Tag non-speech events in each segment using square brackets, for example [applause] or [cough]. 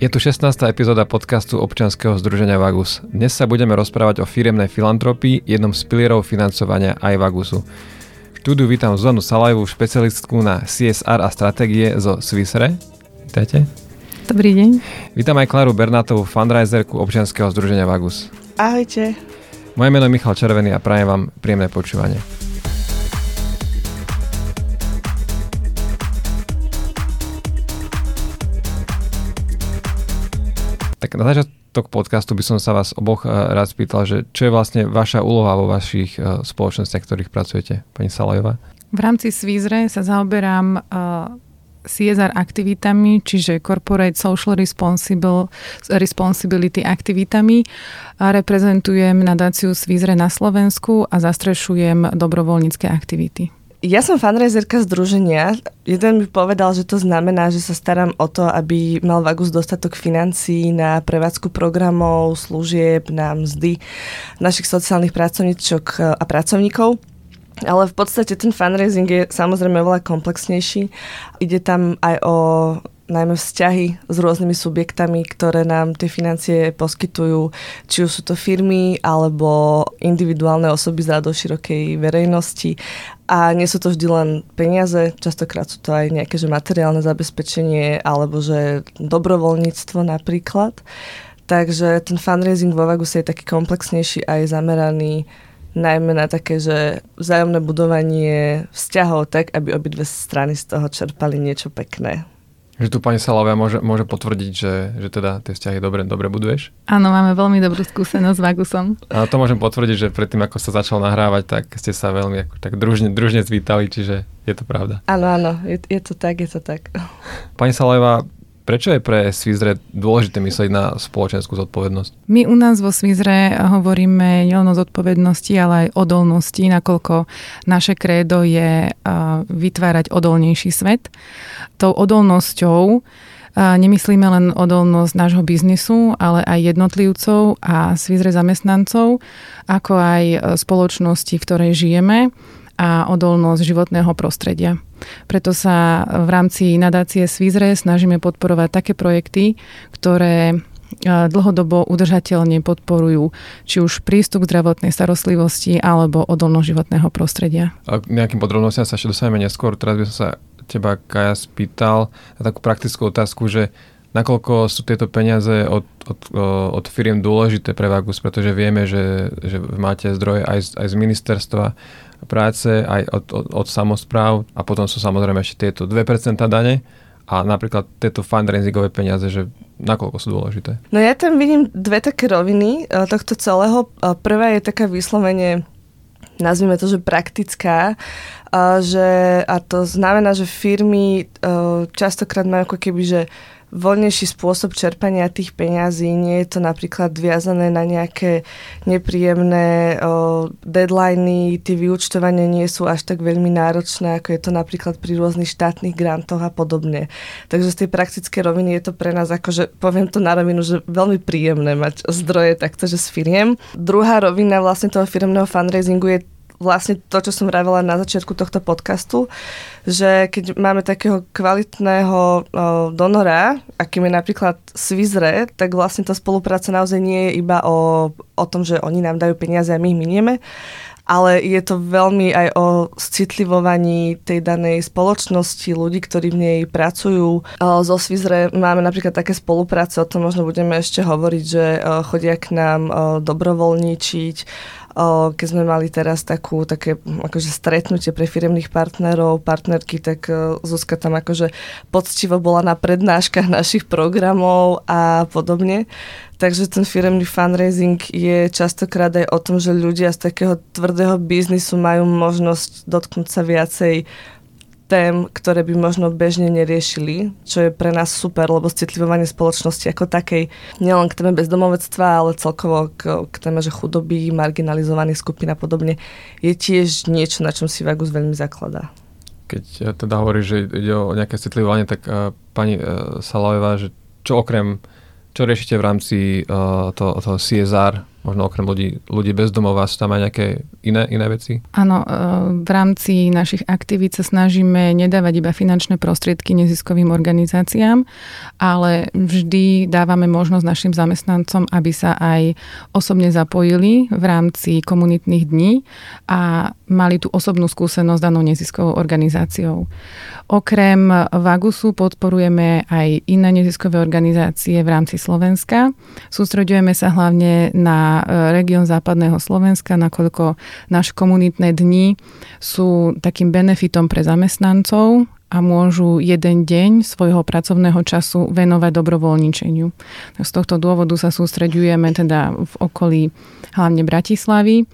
Je tu 16. epizóda podcastu občianskeho združenia Vagus. Dnes sa budeme rozprávať o firemnej filantropii, jednom z pilierov financovania aj Vagusu. V štúdiu vítam Zuzanu Salajovú, špecialistku na CSR a stratégie zo Swissre. Vítajte. Dobrý deň. Vítam aj Klaru Bernátovú, fundraiserku občianskeho združenia Vagus. Ahojte. Moje meno je Michal Červený a prajem vám príjemné počúvanie. Tak na začiatok podcastu by som sa vás oboch eh, rád spýtal, že čo je vlastne vaša úloha vo vašich eh, spoločnostiach, ktorých pracujete, pani Salajová? V rámci Svízre sa zaoberám eh, CSR aktivitami, čiže Corporate Social Responsible, Responsibility aktivitami. A reprezentujem nadáciu Svízre na Slovensku a zastrešujem dobrovoľnícke aktivity. Ja som fundraiserka združenia. Jeden mi povedal, že to znamená, že sa starám o to, aby mal Vagus dostatok financií na prevádzku programov, služieb, na mzdy našich sociálnych pracovníčok a pracovníkov. Ale v podstate ten fundraising je samozrejme oveľa komplexnejší. Ide tam aj o najmä vzťahy s rôznymi subjektami, ktoré nám tie financie poskytujú, či už sú to firmy alebo individuálne osoby z do širokej verejnosti. A nie sú to vždy len peniaze, častokrát sú to aj nejaké že materiálne zabezpečenie alebo že dobrovoľníctvo napríklad. Takže ten fundraising vo Vaguse je taký komplexnejší a je zameraný najmä na také, že vzájomné budovanie vzťahov tak, aby obidve strany z toho čerpali niečo pekné. Že tu pani Salovia môže, môže potvrdiť, že, že teda tie vzťahy dobre, dobre buduješ? Áno, máme veľmi dobrú skúsenosť s Vagusom. A to môžem potvrdiť, že predtým, ako sa začal nahrávať, tak ste sa veľmi ako, tak družne, družne zvítali, čiže je to pravda. Áno, áno, je, je to tak, je to tak. Pani Salajová, Prečo je pre Svizre dôležité myslieť na spoločenskú zodpovednosť? My u nás vo Svizre hovoríme nielen o zodpovednosti, ale aj odolnosti, nakoľko naše krédo je vytvárať odolnejší svet. Tou odolnosťou nemyslíme len odolnosť nášho biznisu, ale aj jednotlivcov a svizre zamestnancov, ako aj spoločnosti, v ktorej žijeme a odolnosť životného prostredia. Preto sa v rámci nadácie Svizre snažíme podporovať také projekty, ktoré e, dlhodobo udržateľne podporujú či už prístup k zdravotnej starostlivosti alebo odolnosť životného prostredia. A nejakým podrobnostiam sa ešte dostaneme neskôr. Teraz by som sa teba, Kaja, spýtal na takú praktickú otázku, že nakoľko sú tieto peniaze od, od, od firiem dôležité pre Vagus, pretože vieme, že, že máte zdroje aj z, aj z ministerstva práce, aj od, od, od samozpráv a potom sú samozrejme ešte tieto 2% dane a napríklad tieto fundraisingové peniaze, že nakoľko sú dôležité? No ja tam vidím dve také roviny e, tohto celého. E, prvá je taká vyslovene nazvime to, že praktická, e, že, a to znamená, že firmy častokrát majú ako keby, že voľnejší spôsob čerpania tých peňazí. Nie je to napríklad viazané na nejaké nepríjemné o, deadliny, tie vyučtovania nie sú až tak veľmi náročné, ako je to napríklad pri rôznych štátnych grantoch a podobne. Takže z tej praktické roviny je to pre nás akože, poviem to na rovinu, že veľmi príjemné mať zdroje takto, že s firiem. Druhá rovina vlastne toho firmného fundraisingu je vlastne to, čo som vravela na začiatku tohto podcastu, že keď máme takého kvalitného donora, akým je napríklad Svizre, tak vlastne tá spolupráca naozaj nie je iba o, o tom, že oni nám dajú peniaze a my ich minieme, ale je to veľmi aj o citlivovaní tej danej spoločnosti, ľudí, ktorí v nej pracujú. Zo Svizre máme napríklad také spolupráce, o tom možno budeme ešte hovoriť, že chodia k nám dobrovoľníčiť, keď sme mali teraz takú, také akože stretnutie pre firemných partnerov, partnerky, tak e, Zuzka tam akože poctivo bola na prednáškach našich programov a podobne. Takže ten firemný fundraising je častokrát aj o tom, že ľudia z takého tvrdého biznisu majú možnosť dotknúť sa viacej tém, ktoré by možno bežne neriešili, čo je pre nás super, lebo citlivovanie spoločnosti ako takej, nielen k téme bezdomovectva, ale celkovo k, k téme, že chudoby, marginalizovaných skupín a podobne, je tiež niečo, na čom si Vagus veľmi zakladá. Keď teda hovoríš, že ide o nejaké citlivovanie, tak uh, pani uh, Salajová, že čo okrem čo riešite v rámci uh, toho, toho CSR možno okrem ľudí, ľudí bez domova, sú tam aj nejaké iné, iné veci? Áno, e, v rámci našich aktivít sa snažíme nedávať iba finančné prostriedky neziskovým organizáciám, ale vždy dávame možnosť našim zamestnancom, aby sa aj osobne zapojili v rámci komunitných dní a mali tú osobnú skúsenosť danou neziskovou organizáciou. Okrem Vagusu podporujeme aj iné neziskové organizácie v rámci Slovenska. Sústredujeme sa hlavne na e, región západného Slovenska, nakoľko naše komunitné dni sú takým benefitom pre zamestnancov a môžu jeden deň svojho pracovného času venovať dobrovoľničeniu. Z tohto dôvodu sa sústreďujeme teda v okolí hlavne Bratislavy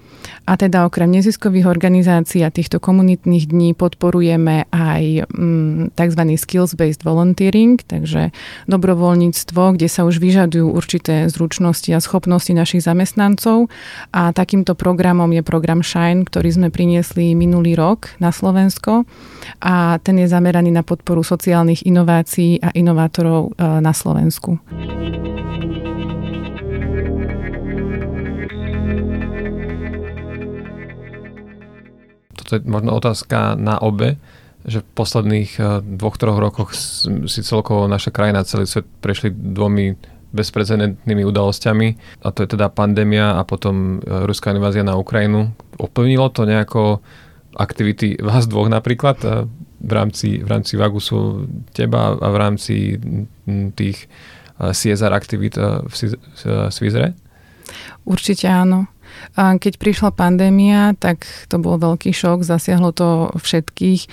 a teda okrem neziskových organizácií a týchto komunitných dní podporujeme aj mm, tzv. skills-based volunteering, takže dobrovoľníctvo, kde sa už vyžadujú určité zručnosti a schopnosti našich zamestnancov. A takýmto programom je program Shine, ktorý sme priniesli minulý rok na Slovensko a ten je zameraný na podporu sociálnych inovácií a inovátorov e, na Slovensku. To je možno otázka na obe, že v posledných eh, dvoch, troch rokoch si celkovo naša krajina, celý svet prešli dvomi bezprecedentnými udalosťami a to je teda pandémia a potom eh, ruská invázia na Ukrajinu. Oplnilo to nejako aktivity vás dvoch napríklad eh, v rámci, v rámci Vagusu teba a v rámci tých CSR aktivít v Svizre? Určite áno. A keď prišla pandémia, tak to bol veľký šok, zasiahlo to všetkých.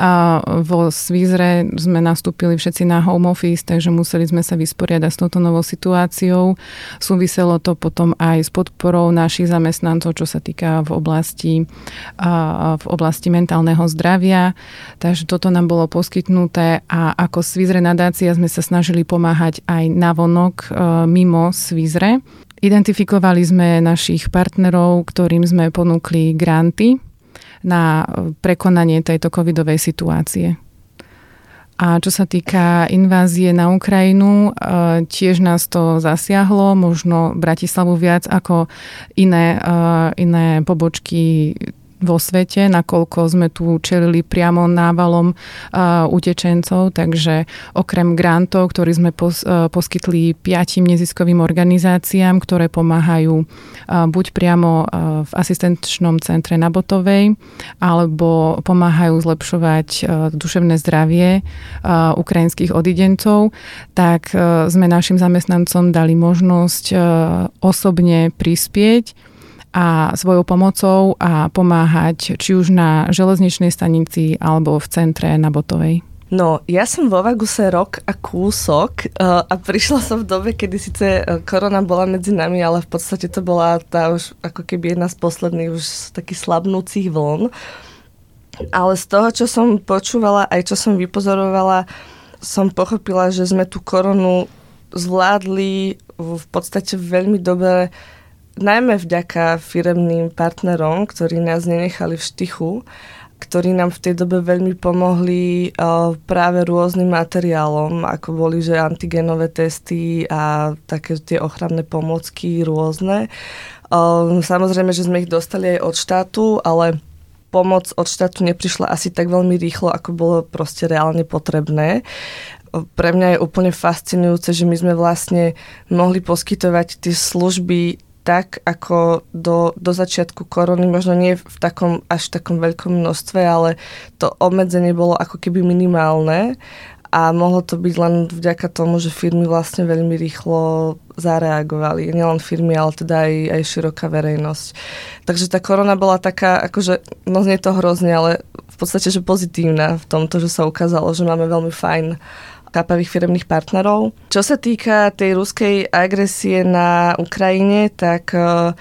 A vo Svízre sme nastúpili všetci na home office, takže museli sme sa vysporiadať s touto novou situáciou. Súviselo to potom aj s podporou našich zamestnancov, čo sa týka v oblasti, v oblasti mentálneho zdravia. Takže toto nám bolo poskytnuté a ako Svízre nadácia sme sa snažili pomáhať aj navonok e, mimo Svízre. Identifikovali sme našich partnerov, ktorým sme ponúkli granty na prekonanie tejto covidovej situácie. A čo sa týka invázie na Ukrajinu, e, tiež nás to zasiahlo, možno Bratislavu viac ako iné, e, iné pobočky vo svete, nakoľko sme tu čelili priamo návalom utečencov, takže okrem grantov, ktorý sme pos, poskytli piatim neziskovým organizáciám, ktoré pomáhajú buď priamo v asistenčnom centre na Botovej, alebo pomáhajú zlepšovať duševné zdravie ukrajinských odidencov, tak sme našim zamestnancom dali možnosť osobne prispieť a svojou pomocou a pomáhať či už na železničnej stanici alebo v centre na Botovej. No, ja som vo Vaguse rok a kúsok uh, a prišla som v dobe, kedy síce uh, korona bola medzi nami, ale v podstate to bola tá už ako keby jedna z posledných už takých slabnúcich vln. Ale z toho, čo som počúvala, aj čo som vypozorovala, som pochopila, že sme tú koronu zvládli v podstate veľmi dobre najmä vďaka firemným partnerom, ktorí nás nenechali v štychu, ktorí nám v tej dobe veľmi pomohli uh, práve rôznym materiálom, ako boli že antigenové testy a také tie ochranné pomocky rôzne. Uh, samozrejme, že sme ich dostali aj od štátu, ale pomoc od štátu neprišla asi tak veľmi rýchlo, ako bolo proste reálne potrebné pre mňa je úplne fascinujúce, že my sme vlastne mohli poskytovať tie služby tak ako do, do začiatku korony, možno nie v takom, až v takom veľkom množstve, ale to obmedzenie bolo ako keby minimálne a mohlo to byť len vďaka tomu, že firmy vlastne veľmi rýchlo zareagovali. Nielen firmy, ale teda aj, aj široká verejnosť. Takže tá korona bola taká, akože, no znie to hrozne, ale v podstate, že pozitívna v tomto, že sa ukázalo, že máme veľmi fajn kápavých firmných partnerov. Čo sa týka tej ruskej agresie na Ukrajine, tak e,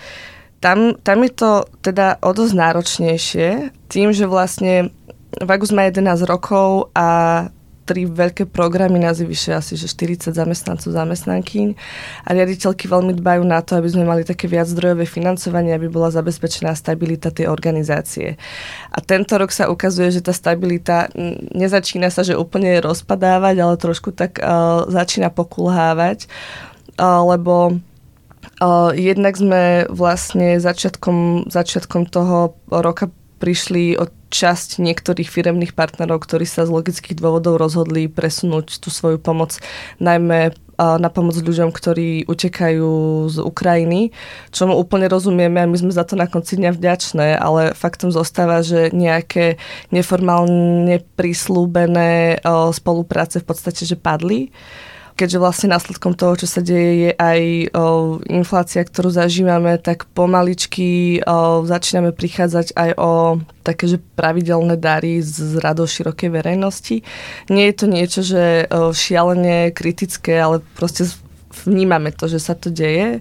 tam, tam je to teda o dosť náročnejšie, tým, že vlastne Vagus má 11 rokov a tri veľké programy, nás je vyše asi že 40 zamestnancov, zamestnankyň a riaditeľky veľmi dbajú na to, aby sme mali také viac zdrojové financovanie, aby bola zabezpečená stabilita tej organizácie. A tento rok sa ukazuje, že tá stabilita nezačína sa, že úplne rozpadávať, ale trošku tak uh, začína pokulhávať, uh, lebo Jednak sme vlastne začiatkom, začiatkom toho roka prišli od časť niektorých firemných partnerov, ktorí sa z logických dôvodov rozhodli presunúť tú svoju pomoc najmä na pomoc ľuďom, ktorí utekajú z Ukrajiny, čo mu úplne rozumieme a my sme za to na konci dňa vďačné, ale faktom zostáva, že nejaké neformálne prislúbené spolupráce v podstate, že padli keďže vlastne následkom toho, čo sa deje, je aj o, inflácia, ktorú zažívame, tak pomaličky o, začíname prichádzať aj o také, pravidelné dary z radou širokej verejnosti. Nie je to niečo, že o, šialene kritické, ale proste vnímame to, že sa to deje.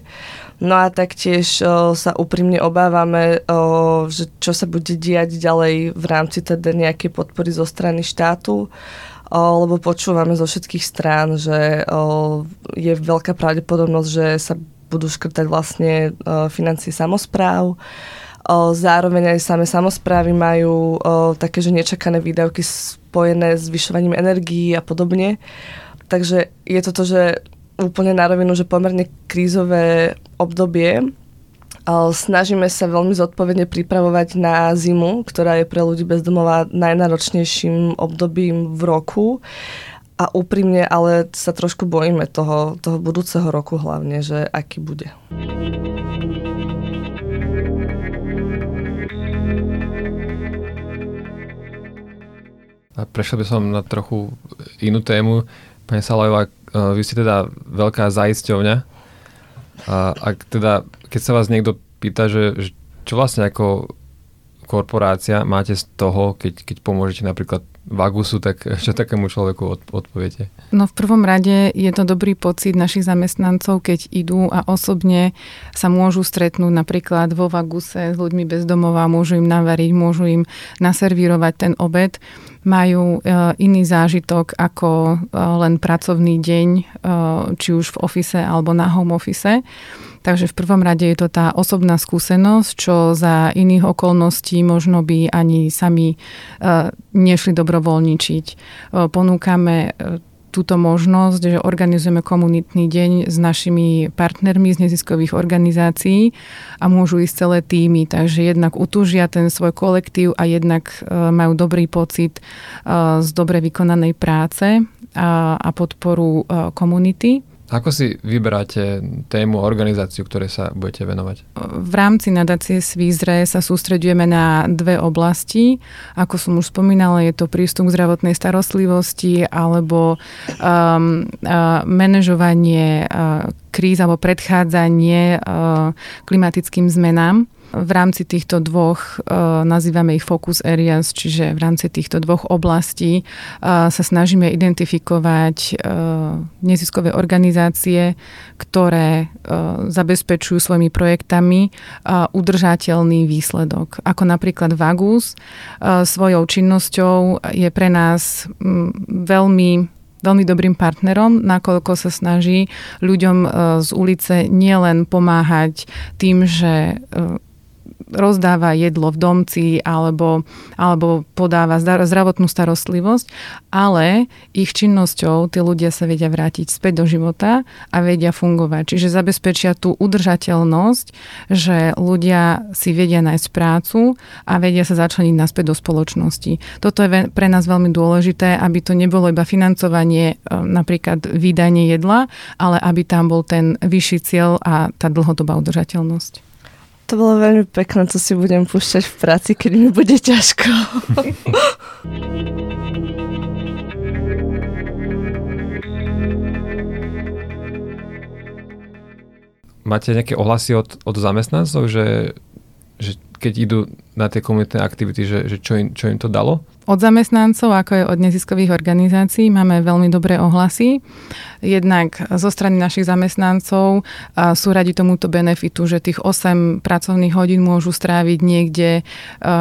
No a taktiež o, sa úprimne obávame, o, že čo sa bude diať ďalej v rámci teda nejakej podpory zo strany štátu lebo počúvame zo všetkých strán, že je veľká pravdepodobnosť, že sa budú škrtať vlastne financie samozpráv. Zároveň aj same samozprávy majú také, že nečakané výdavky spojené s zvyšovaním energií a podobne. Takže je to to, že úplne na rovinu, že pomerne krízové obdobie, Snažíme sa veľmi zodpovedne pripravovať na zimu, ktorá je pre ľudí bezdomová najnáročnejším obdobím v roku. A úprimne, ale sa trošku bojíme toho, toho budúceho roku hlavne, že aký bude. A prešiel by som na trochu inú tému. Pani Salajová, vy ste teda veľká zaisťovňa a ak teda, keď sa vás niekto pýta, že, že čo vlastne ako korporácia máte z toho, keď, keď pomôžete napríklad Vagusu, tak [laughs] čo takému človeku od, odpoviete? No v prvom rade je to dobrý pocit našich zamestnancov, keď idú a osobne sa môžu stretnúť napríklad vo Vaguse s ľuďmi bez domova, môžu im navariť, môžu im naservírovať ten obed. Majú e, iný zážitok ako e, len pracovný deň, e, či už v ofise alebo na home office. Takže v prvom rade je to tá osobná skúsenosť, čo za iných okolností možno by ani sami nešli dobrovoľničiť. Ponúkame túto možnosť, že organizujeme komunitný deň s našimi partnermi z neziskových organizácií a môžu ísť celé týmy, takže jednak utúžia ten svoj kolektív a jednak majú dobrý pocit z dobre vykonanej práce a podporu komunity. Ako si vyberáte tému a organizáciu, ktoré sa budete venovať? V rámci nadácie Svízre sa sústredujeme na dve oblasti. Ako som už spomínala, je to prístup k zdravotnej starostlivosti alebo um, uh, manažovanie uh, kríz alebo predchádzanie uh, klimatickým zmenám. V rámci týchto dvoch, e, nazývame ich focus areas, čiže v rámci týchto dvoch oblastí e, sa snažíme identifikovať e, neziskové organizácie, ktoré zabezpečujú svojimi projektami udržateľný výsledok. Ako napríklad Vagus svojou činnosťou je pre nás veľmi veľmi dobrým partnerom, nakoľko sa snaží ľuďom z ulice nielen pomáhať tým, že rozdáva jedlo v domci alebo, alebo podáva zdravotnú starostlivosť, ale ich činnosťou tí ľudia sa vedia vrátiť späť do života a vedia fungovať. Čiže zabezpečia tú udržateľnosť, že ľudia si vedia nájsť prácu a vedia sa začleniť naspäť do spoločnosti. Toto je pre nás veľmi dôležité, aby to nebolo iba financovanie e, napríklad vydanie jedla, ale aby tam bol ten vyšší cieľ a tá dlhodobá udržateľnosť. To bolo veľmi pekné, co si budem púšťať v práci, keď mi bude ťažko. [laughs] Máte nejaké ohlasy od, od zamestnancov, že, že keď idú na tie komunitné aktivity, že, že čo, im, čo im to dalo? Od zamestnancov, ako aj od neziskových organizácií, máme veľmi dobré ohlasy. Jednak zo strany našich zamestnancov sú radi tomuto benefitu, že tých 8 pracovných hodín môžu stráviť niekde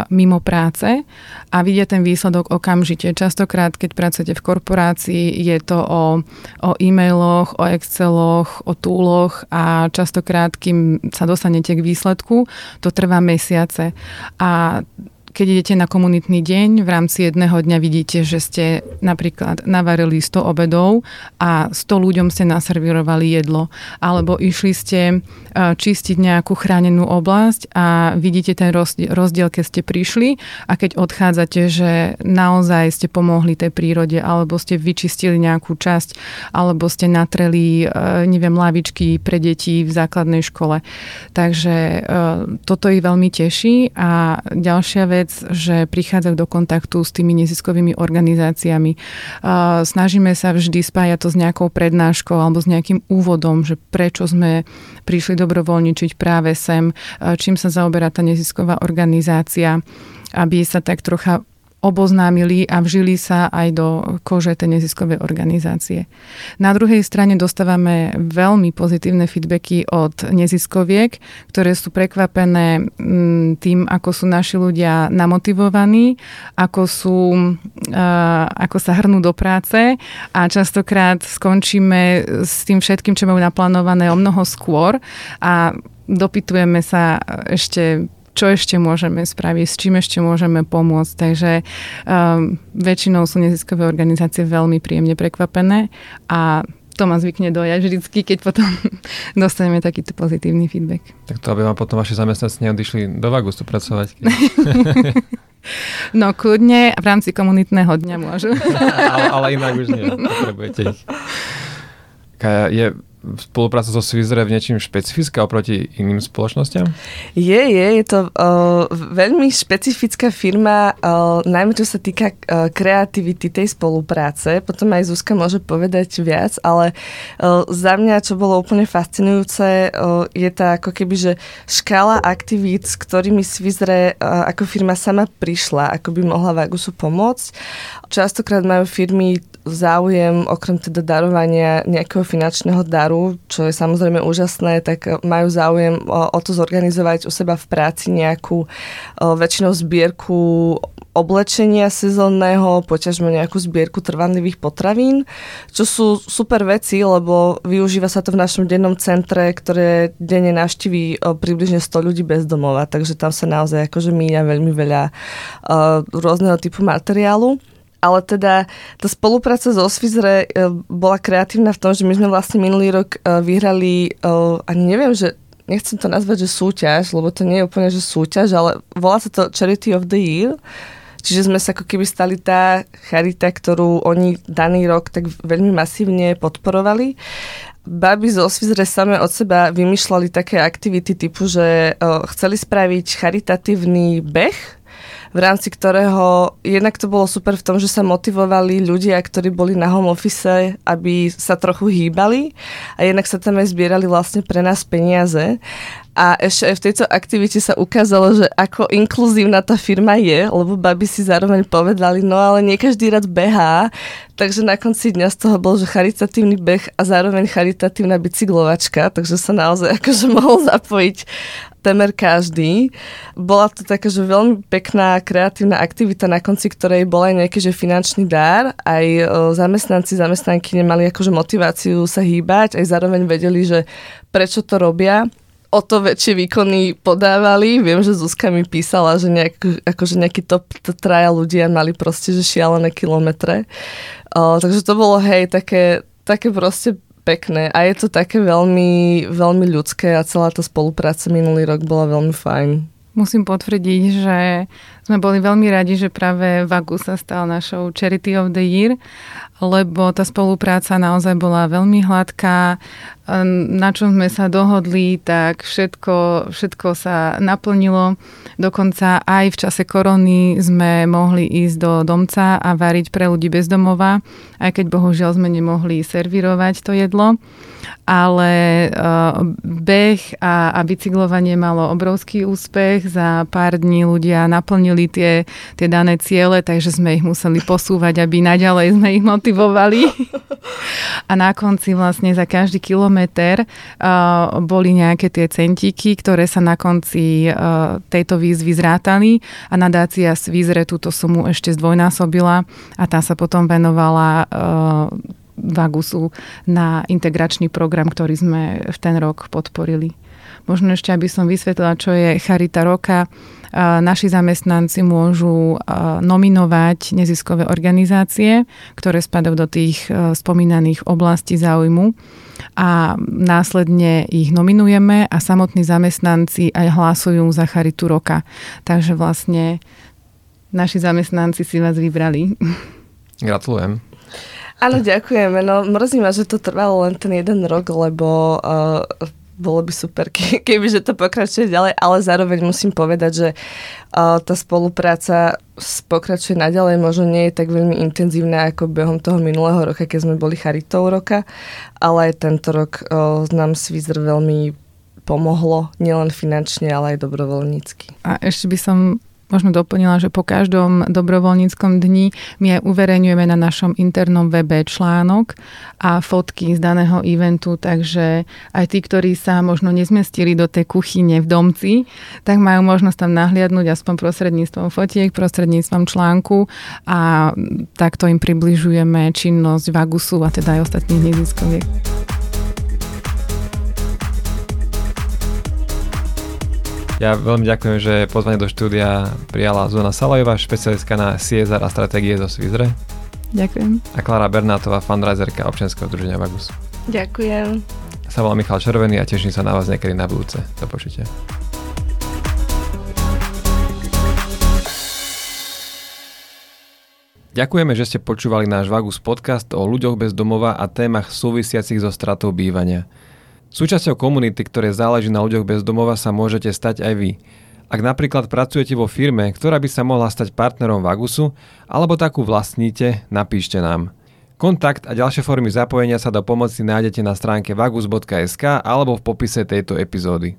mimo práce a vidia ten výsledok okamžite. Častokrát, keď pracujete v korporácii, je to o, o e-mailoch, o Exceloch, o túloch a častokrát, kým sa dostanete k výsledku, to trvá mesiace. A a keď idete na komunitný deň, v rámci jedného dňa vidíte, že ste napríklad navarili 100 obedov a 100 ľuďom ste naservirovali jedlo. Alebo išli ste e, čistiť nejakú chránenú oblasť a vidíte ten rozdiel, keď ste prišli a keď odchádzate, že naozaj ste pomohli tej prírode alebo ste vyčistili nejakú časť alebo ste natreli, e, neviem, lavičky pre deti v základnej škole. Takže e, toto ich veľmi teší a ďalšia vec, vec, že prichádzajú do kontaktu s tými neziskovými organizáciami. Snažíme sa vždy spájať to s nejakou prednáškou alebo s nejakým úvodom, že prečo sme prišli dobrovoľničiť práve sem, čím sa zaoberá tá nezisková organizácia, aby sa tak trocha oboznámili a vžili sa aj do kože tej neziskovej organizácie. Na druhej strane dostávame veľmi pozitívne feedbacky od neziskoviek, ktoré sú prekvapené mm, tým, ako sú naši ľudia namotivovaní, ako, sú, ako sa hrnú do práce a častokrát skončíme s tým všetkým, čo majú naplánované o mnoho skôr a dopytujeme sa ešte čo ešte môžeme spraviť, s čím ešte môžeme pomôcť. Takže um, väčšinou sú neziskové organizácie veľmi príjemne prekvapené a to ma zvykne dojať vždycky, keď potom [laughs] dostaneme takýto pozitívny feedback. Tak to, aby vám potom vaši zamestnanci neodišli do Vagustu pracovať. [laughs] [laughs] no kľudne v rámci komunitného dňa môžu. ale, ale inak už nie, potrebujete ich. Kaja, je spolupráca so Svizre v niečím špecifická oproti iným spoločnosťam? Je, je, je to uh, veľmi špecifická firma, uh, najmä čo sa týka uh, kreativity tej spolupráce. Potom aj Zuzka môže povedať viac, ale uh, za mňa, čo bolo úplne fascinujúce, uh, je tá ako keby, že škála aktivít, s ktorými Svizre uh, ako firma sama prišla, ako by mohla Vagusu pomôcť. Častokrát majú firmy záujem okrem teda darovania nejakého finančného daru, čo je samozrejme úžasné, tak majú záujem o, o to zorganizovať u seba v práci nejakú o, väčšinou zbierku oblečenia sezónneho, poťažme nejakú zbierku trvanlivých potravín, čo sú super veci, lebo využíva sa to v našom dennom centre, ktoré denne navštíví približne 100 ľudí bez domova, takže tam sa naozaj akože míňa veľmi veľa uh, rôzneho typu materiálu. Ale teda tá spolupráca so Osvizre e, bola kreatívna v tom, že my sme vlastne minulý rok e, vyhrali, e, ani neviem, že nechcem to nazvať, že súťaž, lebo to nie je úplne, že súťaž, ale volá sa to Charity of the Year. Čiže sme sa ako keby stali tá charita, ktorú oni daný rok tak veľmi masívne podporovali. Baby zo Osvizre same od seba vymýšľali také aktivity typu, že chceli spraviť charitatívny beh, v rámci ktorého jednak to bolo super v tom, že sa motivovali ľudia, ktorí boli na home office, aby sa trochu hýbali a jednak sa tam aj zbierali vlastne pre nás peniaze. A ešte aj v tejto aktivite sa ukázalo, že ako inkluzívna tá firma je, lebo baby si zároveň povedali, no ale nie každý rád behá, takže na konci dňa z toho bol, že charitatívny beh a zároveň charitatívna bicyklovačka, takže sa naozaj akože [laughs] mohol zapojiť temer každý. Bola to taká, že veľmi pekná kreatívna aktivita, na konci ktorej bol aj nejaký že finančný dar. Aj o, zamestnanci, zamestnanky nemali akože motiváciu sa hýbať, aj zároveň vedeli, že prečo to robia o to väčšie výkony podávali. Viem, že Zuzka mi písala, že nejak, akože nejaký top traja ľudia mali proste že šialené kilometre. O, takže to bolo, hej, také, také proste pekné a je to také veľmi, veľmi ľudské a celá tá spolupráca minulý rok bola veľmi fajn. Musím potvrdiť, že sme boli veľmi radi, že práve Vagu sa stal našou Charity of the Year, lebo tá spolupráca naozaj bola veľmi hladká. Na čom sme sa dohodli, tak všetko, všetko sa naplnilo. Dokonca aj v čase korony sme mohli ísť do domca a variť pre ľudí bez domova, aj keď bohužiaľ sme nemohli servírovať to jedlo ale uh, beh a, a bicyklovanie malo obrovský úspech. Za pár dní ľudia naplnili tie, tie dané ciele, takže sme ich museli posúvať, aby naďalej sme ich motivovali. a na konci vlastne za každý kilometr uh, boli nejaké tie centíky, ktoré sa na konci uh, tejto výzvy zrátali a nadácia Svizre túto sumu ešte zdvojnásobila a tá sa potom venovala uh, Vagusu na integračný program, ktorý sme v ten rok podporili. Možno ešte, aby som vysvetlila, čo je Charita roka. Naši zamestnanci môžu nominovať neziskové organizácie, ktoré spadajú do tých spomínaných oblastí záujmu a následne ich nominujeme a samotní zamestnanci aj hlasujú za Charitu roka. Takže vlastne naši zamestnanci si vás vybrali. Gratulujem. Áno, ďakujeme. No, mrzí ma, že to trvalo len ten jeden rok, lebo uh, bolo by super, ke, keby že to pokračuje ďalej, ale zároveň musím povedať, že uh, tá spolupráca pokračuje naďalej, možno nie je tak veľmi intenzívna ako behom toho minulého roka, keď sme boli charitou roka, ale aj tento rok uh, nám Svizr veľmi pomohlo, nielen finančne, ale aj dobrovoľnícky. A ešte by som možno doplnila, že po každom dobrovoľníckom dni my aj uverejňujeme na našom internom webe článok a fotky z daného eventu, takže aj tí, ktorí sa možno nezmestili do tej kuchyne v domci, tak majú možnosť tam nahliadnúť aspoň prostredníctvom fotiek, prostredníctvom článku a takto im približujeme činnosť Vagusu a teda aj ostatných neziskoviek. Ja veľmi ďakujem, že pozvanie do štúdia prijala Zona Salajová, špecialistka na CSR a stratégie zo Svizre. Ďakujem. A Klára Bernátová, fundraiserka občianského združenia Vagus. Ďakujem. Sa volám Michal Červený a teším sa na vás niekedy na budúce. Do počutia. Ďakujeme, že ste počúvali náš Vagus podcast o ľuďoch bez domova a témach súvisiacich so stratou bývania. Súčasťou komunity, ktoré záleží na ľuďoch bez domova, sa môžete stať aj vy. Ak napríklad pracujete vo firme, ktorá by sa mohla stať partnerom Vagusu, alebo takú vlastníte, napíšte nám. Kontakt a ďalšie formy zapojenia sa do pomoci nájdete na stránke vagus.sk alebo v popise tejto epizódy.